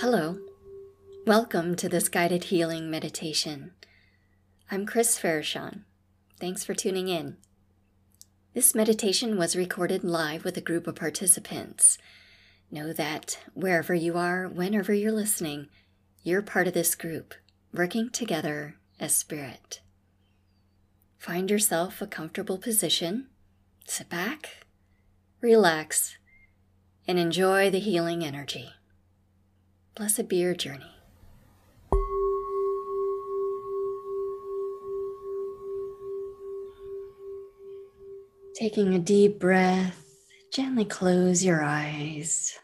Hello. Welcome to this guided healing meditation. I'm Chris Farashon. Thanks for tuning in. This meditation was recorded live with a group of participants. Know that wherever you are, whenever you're listening, you're part of this group, working together as spirit. Find yourself a comfortable position, sit back, relax, and enjoy the healing energy. Blessed be your journey. Taking a deep breath, gently close your eyes.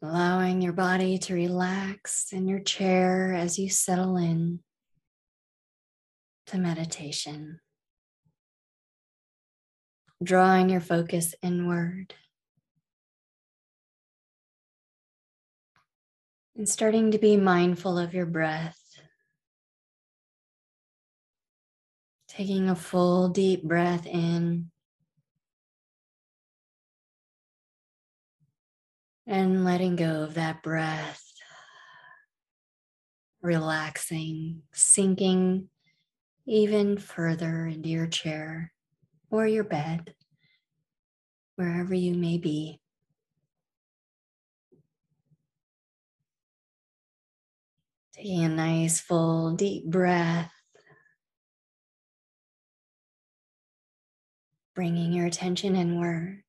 Allowing your body to relax in your chair as you settle in to meditation drawing your focus inward. And starting to be mindful of your breath. Taking a full deep breath in. And letting go of that breath. Relaxing, sinking even further into your chair or your bed, wherever you may be. Taking a nice, full, deep breath. Bringing your attention inward.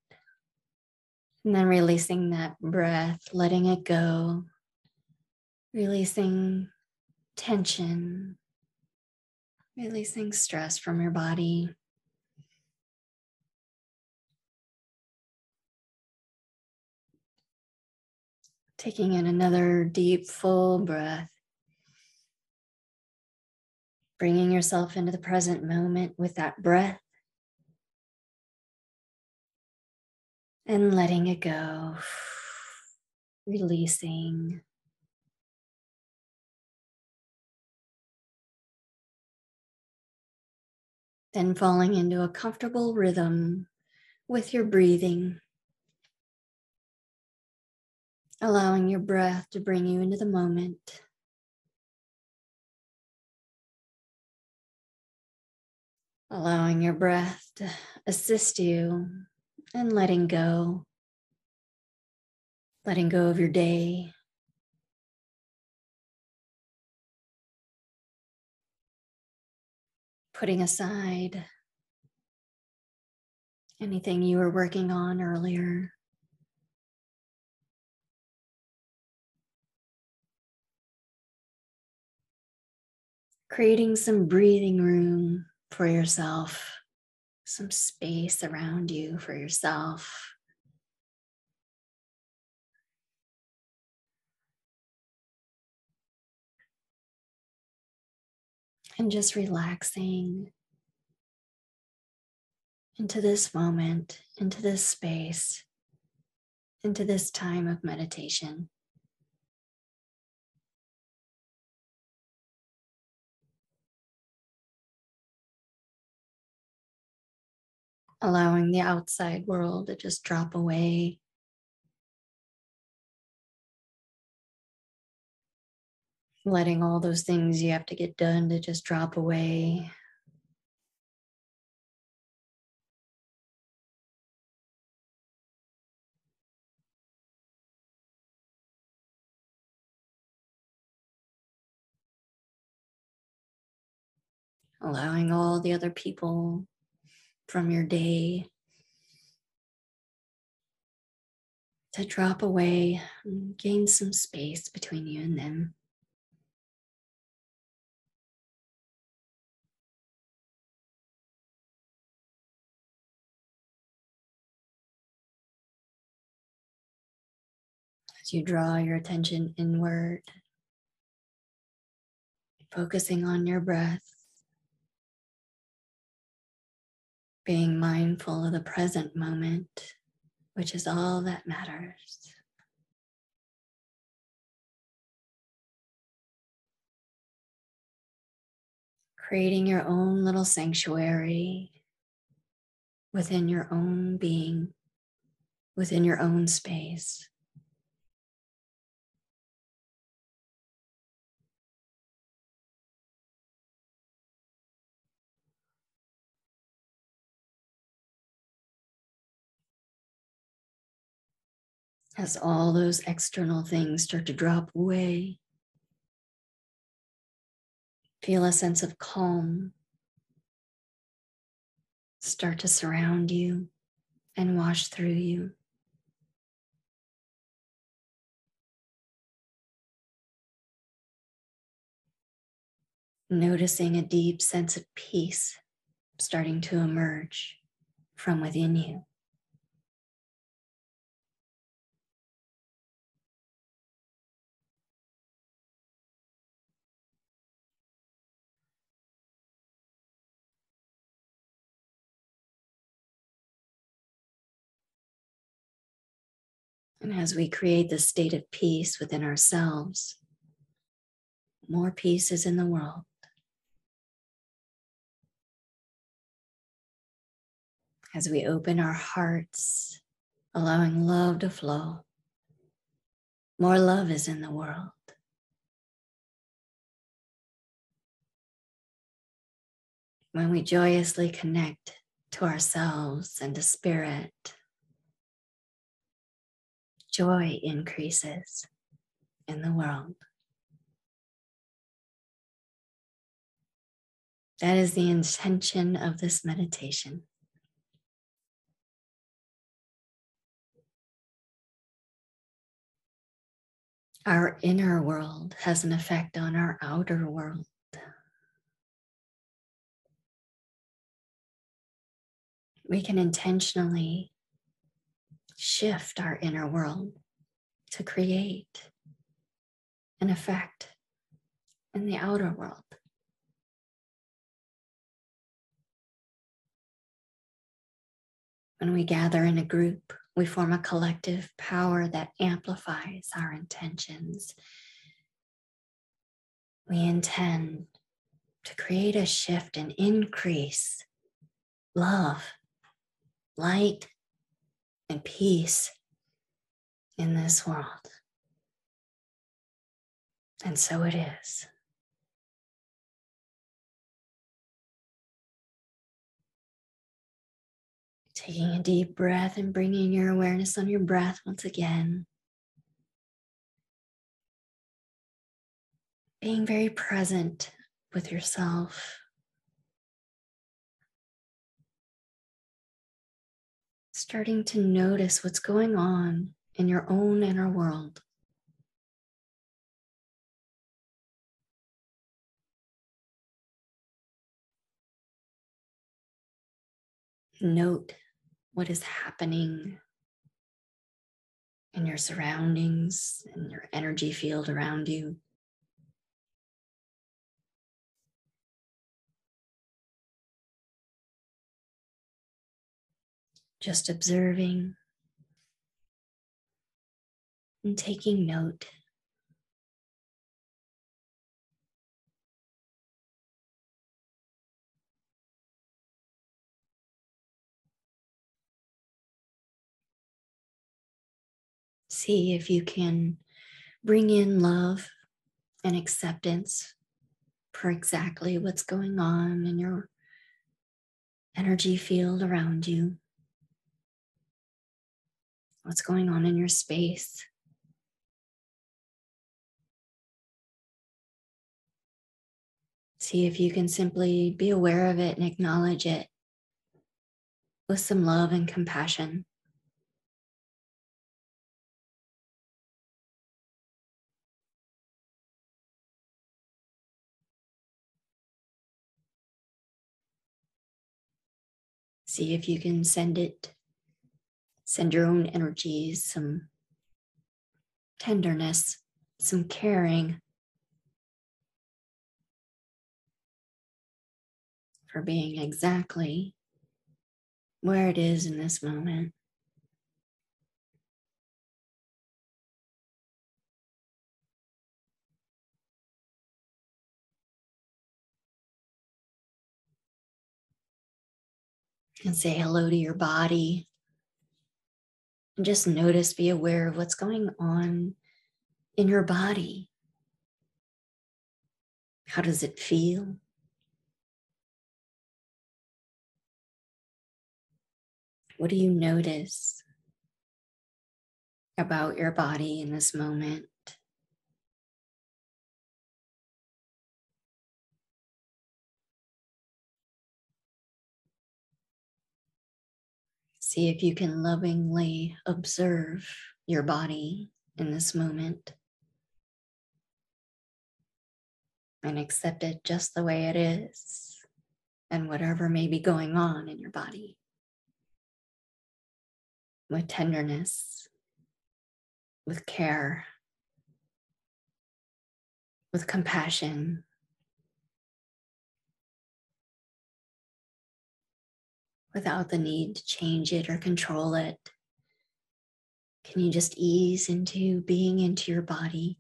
And then releasing that breath, letting it go. Releasing tension. Releasing stress from your body. Taking in another deep, full breath. Bringing yourself into the present moment with that breath. And letting it go. Releasing. Then falling into a comfortable rhythm with your breathing allowing your breath to bring you into the moment. Allowing your breath to assist you in letting go, letting go of your day. Putting aside anything you were working on earlier. Creating some breathing room for yourself, some space around you for yourself. And just relaxing into this moment, into this space, into this time of meditation. Allowing the outside world to just drop away. Letting all those things you have to get done to just drop away. allowing all the other people from your day to drop away and gain some space between you and them. As you draw your attention inward, focusing on your breath. Being mindful of the present moment, which is all that matters. Creating your own little sanctuary within your own being, within your own space. As all those external things start to drop away, feel a sense of calm start to surround you and wash through you. Noticing a deep sense of peace starting to emerge from within you. And as we create this state of peace within ourselves, more peace is in the world. As we open our hearts, allowing love to flow, more love is in the world. When we joyously connect to ourselves and to spirit, joy increases in the world. That is the intention of this meditation. Our inner world has an effect on our outer world. We can intentionally shift our inner world to create an effect in the outer world. When we gather in a group, we form a collective power that amplifies our intentions. We intend to create a shift and increase love, light, and peace in this world. And so it is. Taking a deep breath and bringing your awareness on your breath once again. Being very present with yourself. Starting to notice what's going on in your own inner world. Note what is happening in your surroundings and your energy field around you. Just observing and taking note. See if you can bring in love and acceptance for exactly what's going on in your energy field around you what's going on in your space. See if you can simply be aware of it and acknowledge it with some love and compassion. See if you can send it Send your own energies some tenderness, some caring for being exactly where it is in this moment. And say hello to your body. And just notice, be aware of what's going on in your body. How does it feel? What do you notice about your body in this moment? See if you can lovingly observe your body in this moment and accept it just the way it is and whatever may be going on in your body with tenderness, with care, with compassion. Without the need to change it or control it. Can you just ease into being into your body?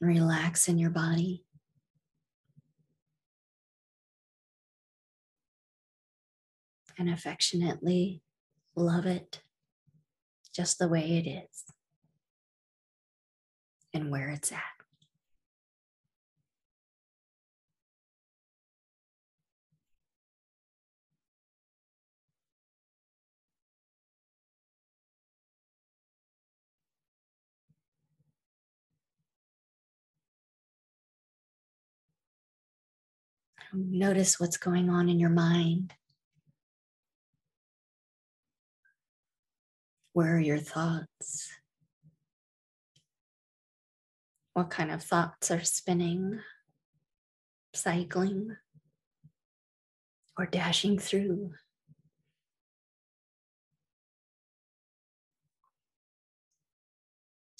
And relax in your body. and affectionately love it just the way it is and where it's at. Notice what's going on in your mind. Where are your thoughts? What kind of thoughts are spinning, cycling, or dashing through?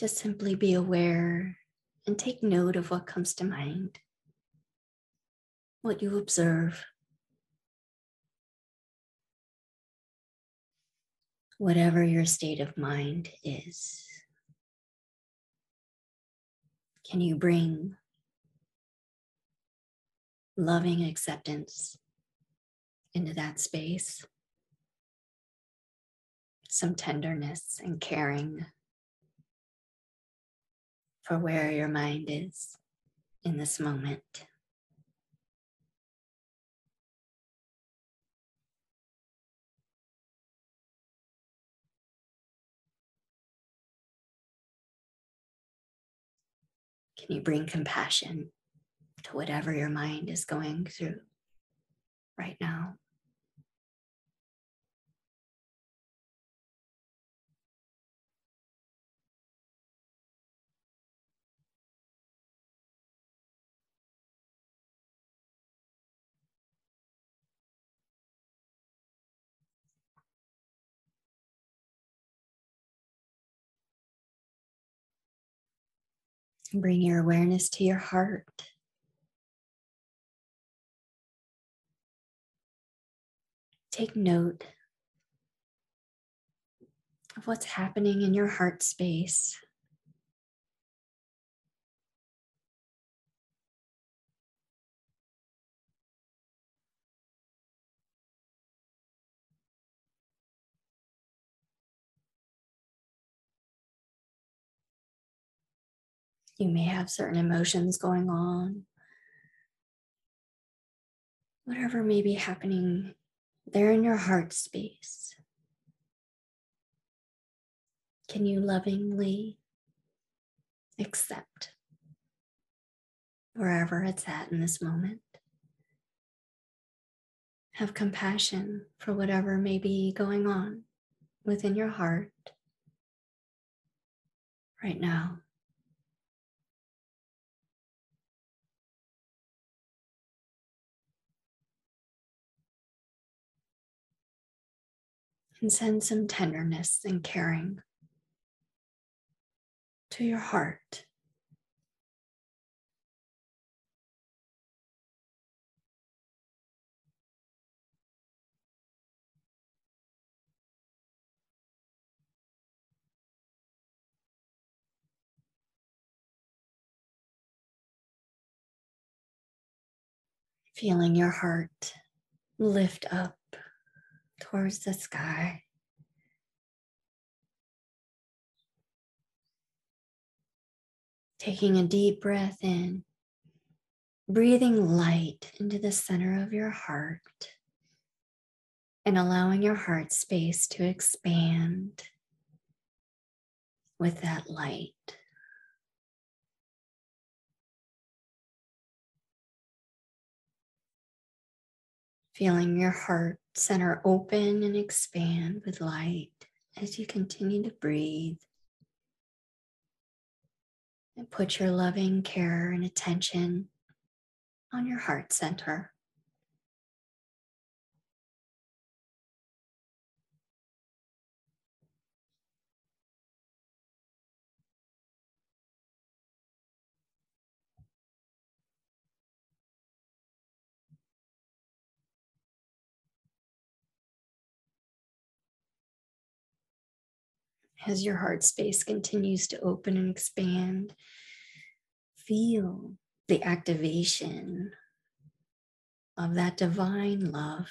Just simply be aware and take note of what comes to mind, what you observe. whatever your state of mind is. Can you bring loving acceptance into that space? Some tenderness and caring for where your mind is in this moment. Can you bring compassion to whatever your mind is going through right now? Bring your awareness to your heart. Take note of what's happening in your heart space. You may have certain emotions going on. Whatever may be happening there in your heart space. Can you lovingly accept wherever it's at in this moment? Have compassion for whatever may be going on within your heart right now. And send some tenderness and caring to your heart. Feeling your heart lift up towards the sky. Taking a deep breath in, breathing light into the center of your heart, and allowing your heart space to expand with that light. Feeling your heart center open and expand with light as you continue to breathe. And put your loving care and attention on your heart center. As your heart space continues to open and expand, feel the activation of that divine love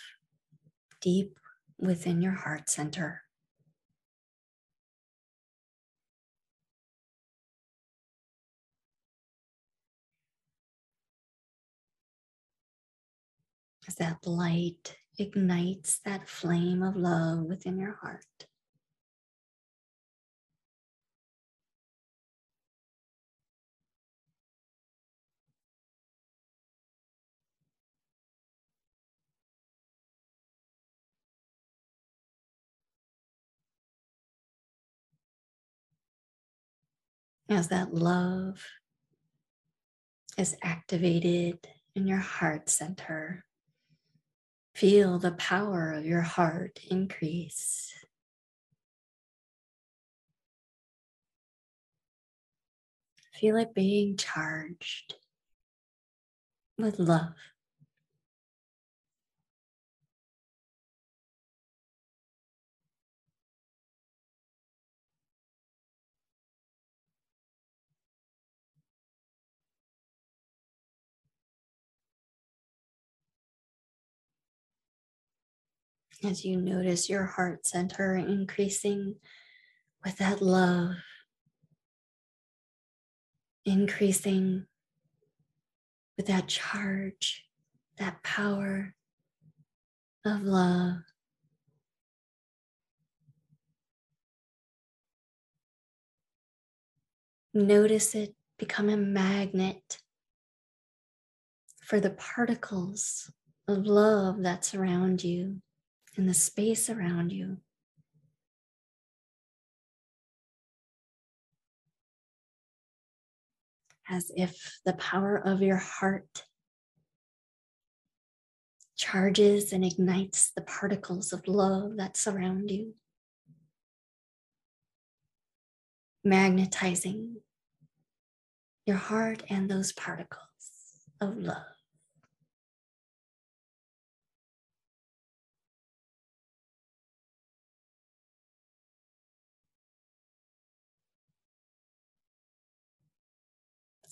deep within your heart center. As that light ignites that flame of love within your heart. As that love is activated in your heart center. Feel the power of your heart increase. Feel it being charged with love. As you notice your heart center increasing with that love, increasing with that charge, that power of love. Notice it become a magnet for the particles of love that surround you in the space around you. As if the power of your heart charges and ignites the particles of love that surround you, magnetizing your heart and those particles of love.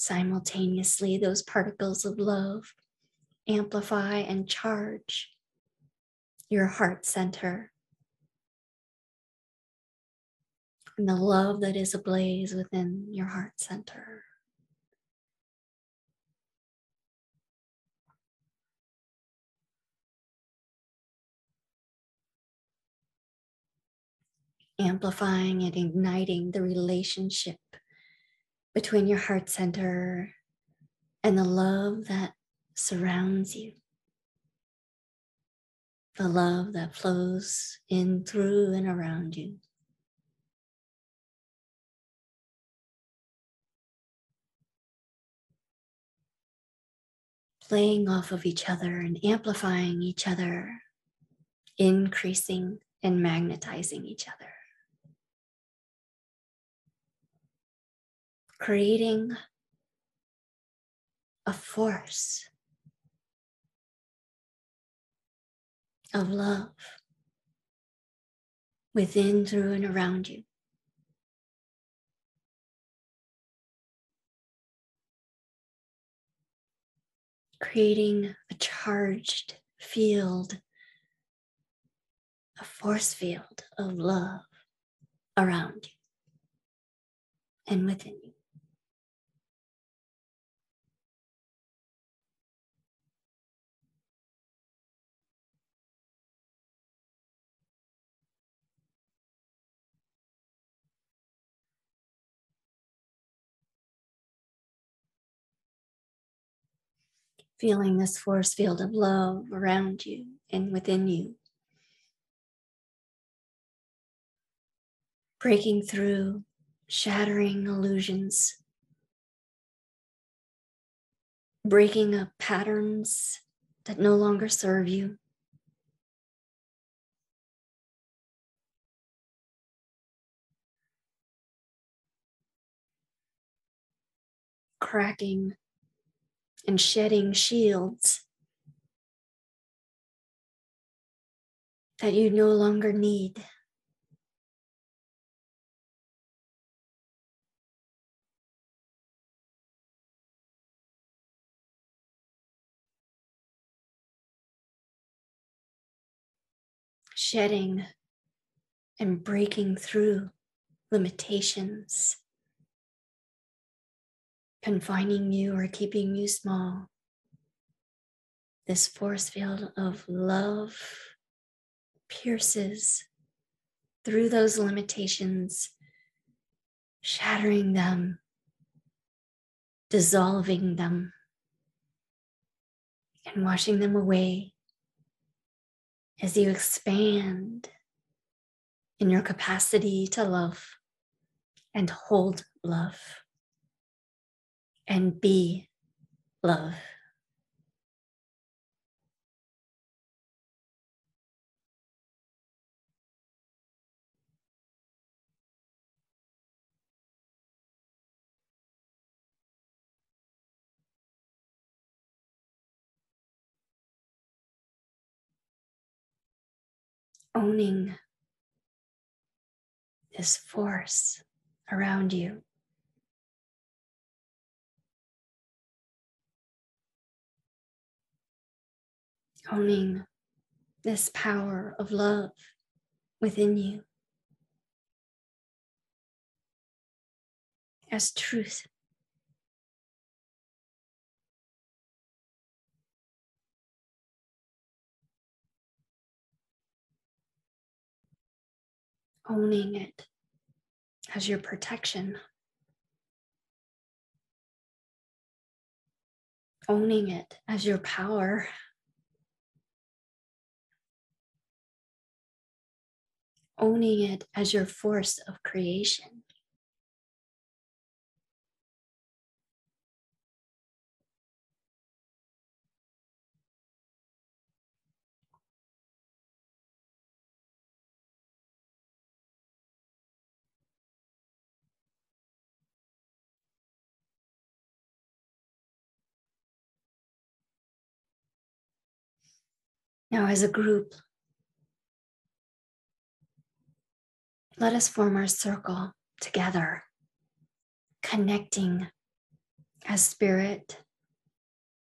Simultaneously, those particles of love amplify and charge your heart center. And the love that is ablaze within your heart center. Amplifying and igniting the relationship between your heart center and the love that surrounds you. The love that flows in through and around you. Playing off of each other and amplifying each other, increasing and magnetizing each other. Creating a force of love within, through, and around you. creating a charged field, a force field of love around you and within you. Feeling this force field of love around you and within you. Breaking through, shattering illusions, breaking up patterns that no longer serve you. Cracking and shedding shields that you no longer need. Shedding and breaking through limitations confining you or keeping you small. This force field of love pierces through those limitations, shattering them, dissolving them, and washing them away as you expand in your capacity to love and hold love and be love. Owning this force around you. Owning this power of love within you as truth. Owning it as your protection. Owning it as your power. Owning it as your force of creation. Now, as a group, let us form our circle together, connecting as spirit,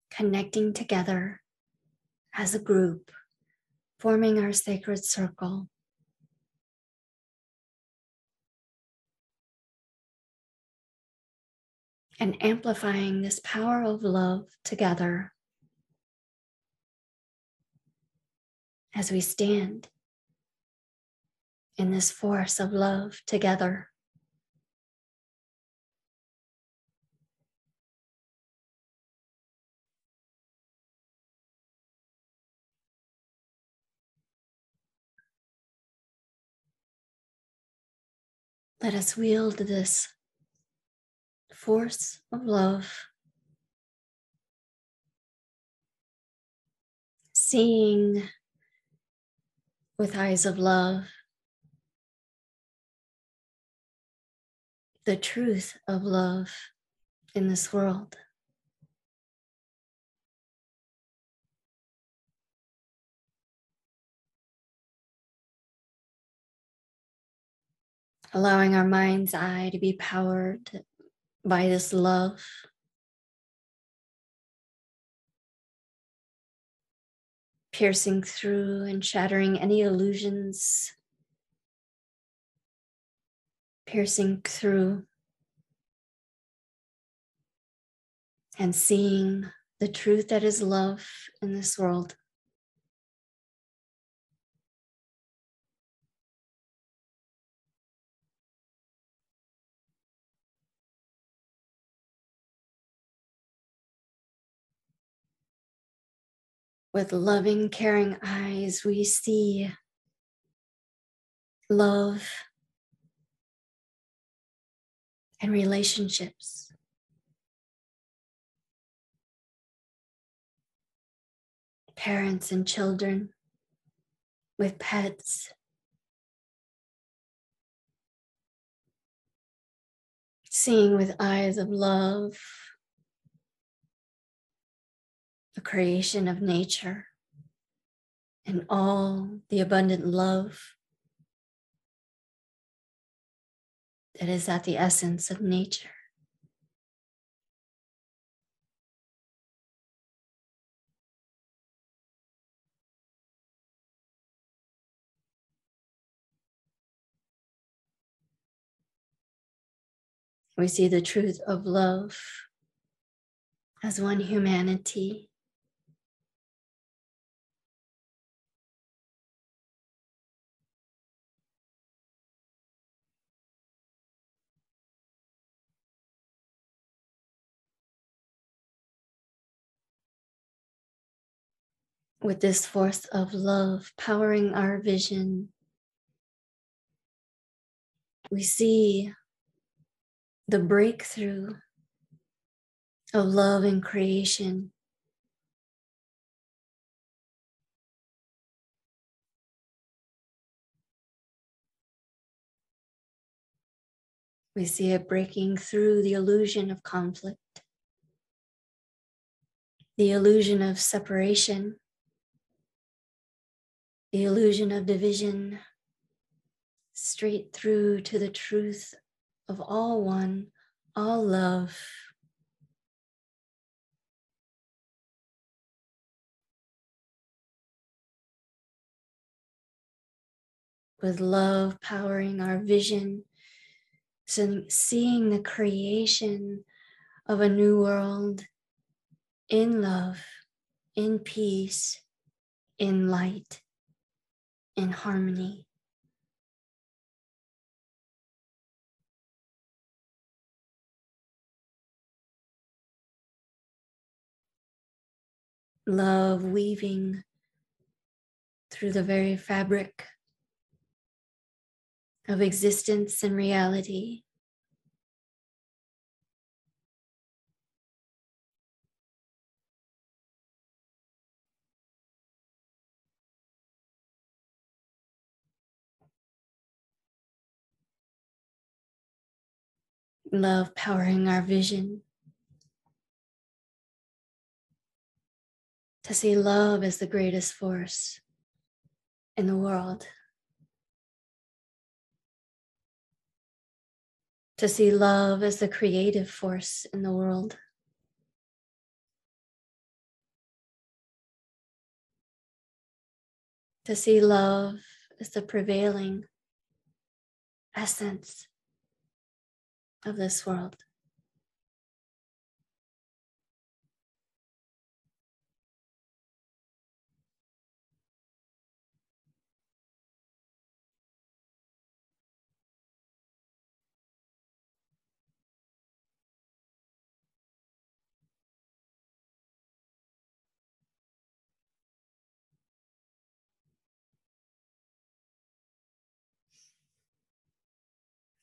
connecting together as a group, forming our sacred circle. And amplifying this power of love together as we stand in this force of love together. Let us wield this force of love, seeing with eyes of love the truth of love in this world. Allowing our mind's eye to be powered by this love. piercing through and shattering any illusions, piercing through and seeing the truth that is love in this world. With loving, caring eyes, we see love and relationships. Parents and children with pets. Seeing with eyes of love the creation of nature and all the abundant love that is at the essence of nature. We see the truth of love as one humanity with this force of love powering our vision, we see the breakthrough of love and creation. We see it breaking through the illusion of conflict, the illusion of separation, the illusion of division straight through to the truth of all one, all love. With love powering our vision, so seeing the creation of a new world in love, in peace, in light in harmony. Love weaving through the very fabric of existence and reality. Love powering our vision. To see love as the greatest force in the world. To see love as the creative force in the world. To see love as the prevailing essence of this world.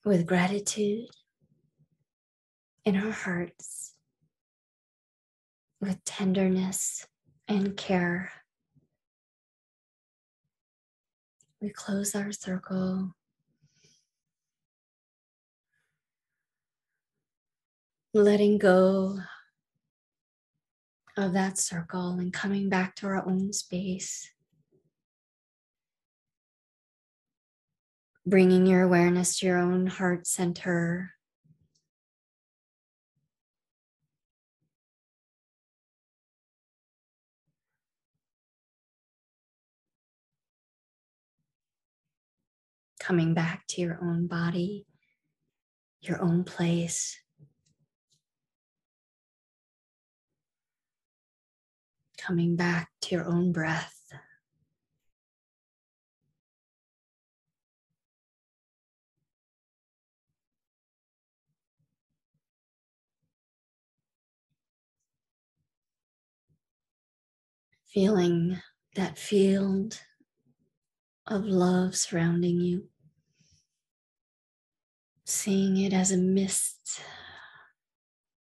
With gratitude in our hearts with tenderness and care. We close our circle. Letting go of that circle and coming back to our own space. Bringing your awareness to your own heart center. Coming back to your own body, your own place. Coming back to your own breath. Feeling that field of love surrounding you, seeing it as a mist,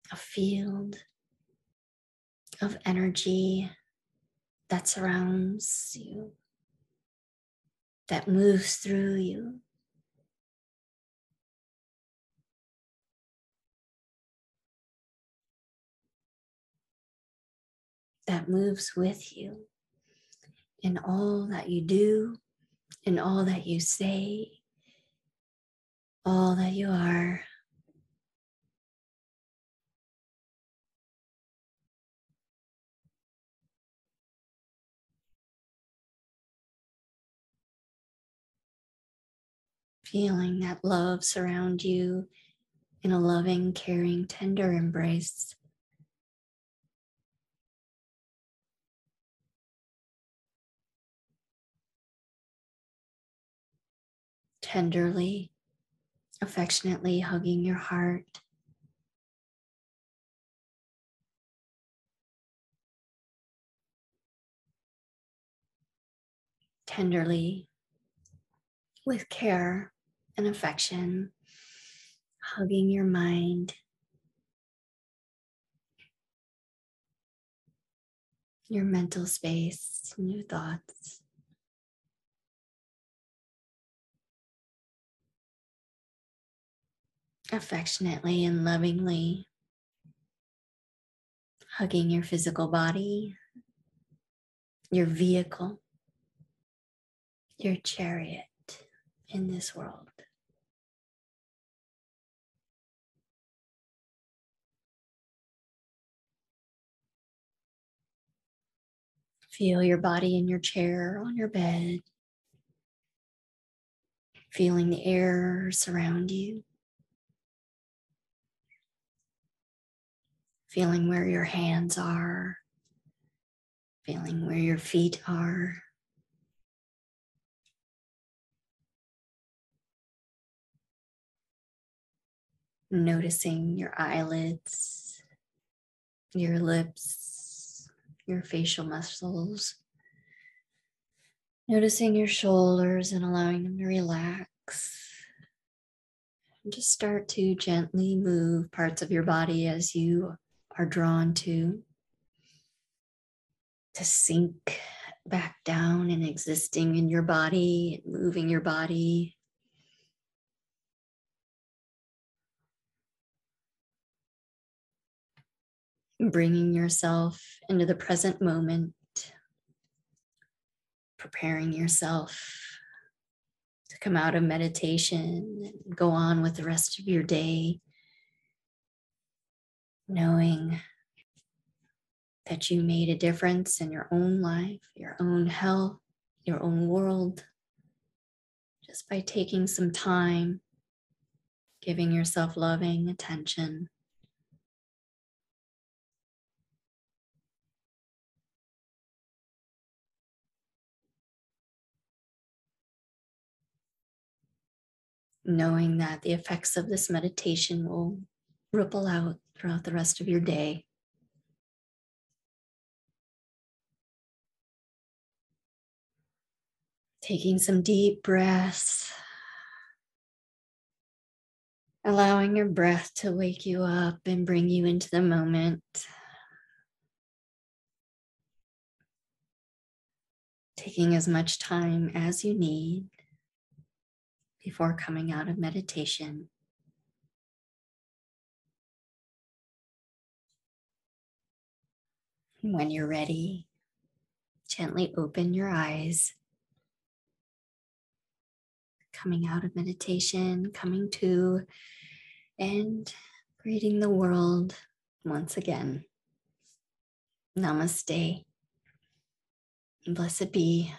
a field of energy that surrounds you, that moves through you. That moves with you in all that you do in all that you say, all that you are. Feeling that love surround you in a loving, caring, tender embrace. tenderly, affectionately hugging your heart. Tenderly, with care and affection, hugging your mind. Your mental space and your thoughts. Affectionately and lovingly, hugging your physical body, your vehicle, your chariot in this world. Feel your body in your chair, on your bed, feeling the air surround you. Feeling where your hands are, feeling where your feet are. Noticing your eyelids, your lips, your facial muscles. Noticing your shoulders and allowing them to relax. Just start to gently move parts of your body as you are drawn to to sink back down and existing in your body, moving your body. Bringing yourself into the present moment, preparing yourself to come out of meditation and go on with the rest of your day knowing that you made a difference in your own life, your own health, your own world, just by taking some time, giving yourself loving attention. Knowing that the effects of this meditation will ripple out throughout the rest of your day. Taking some deep breaths, allowing your breath to wake you up and bring you into the moment. Taking as much time as you need before coming out of meditation. When you're ready, gently open your eyes. Coming out of meditation, coming to, and greeting the world once again. Namaste. Blessed be.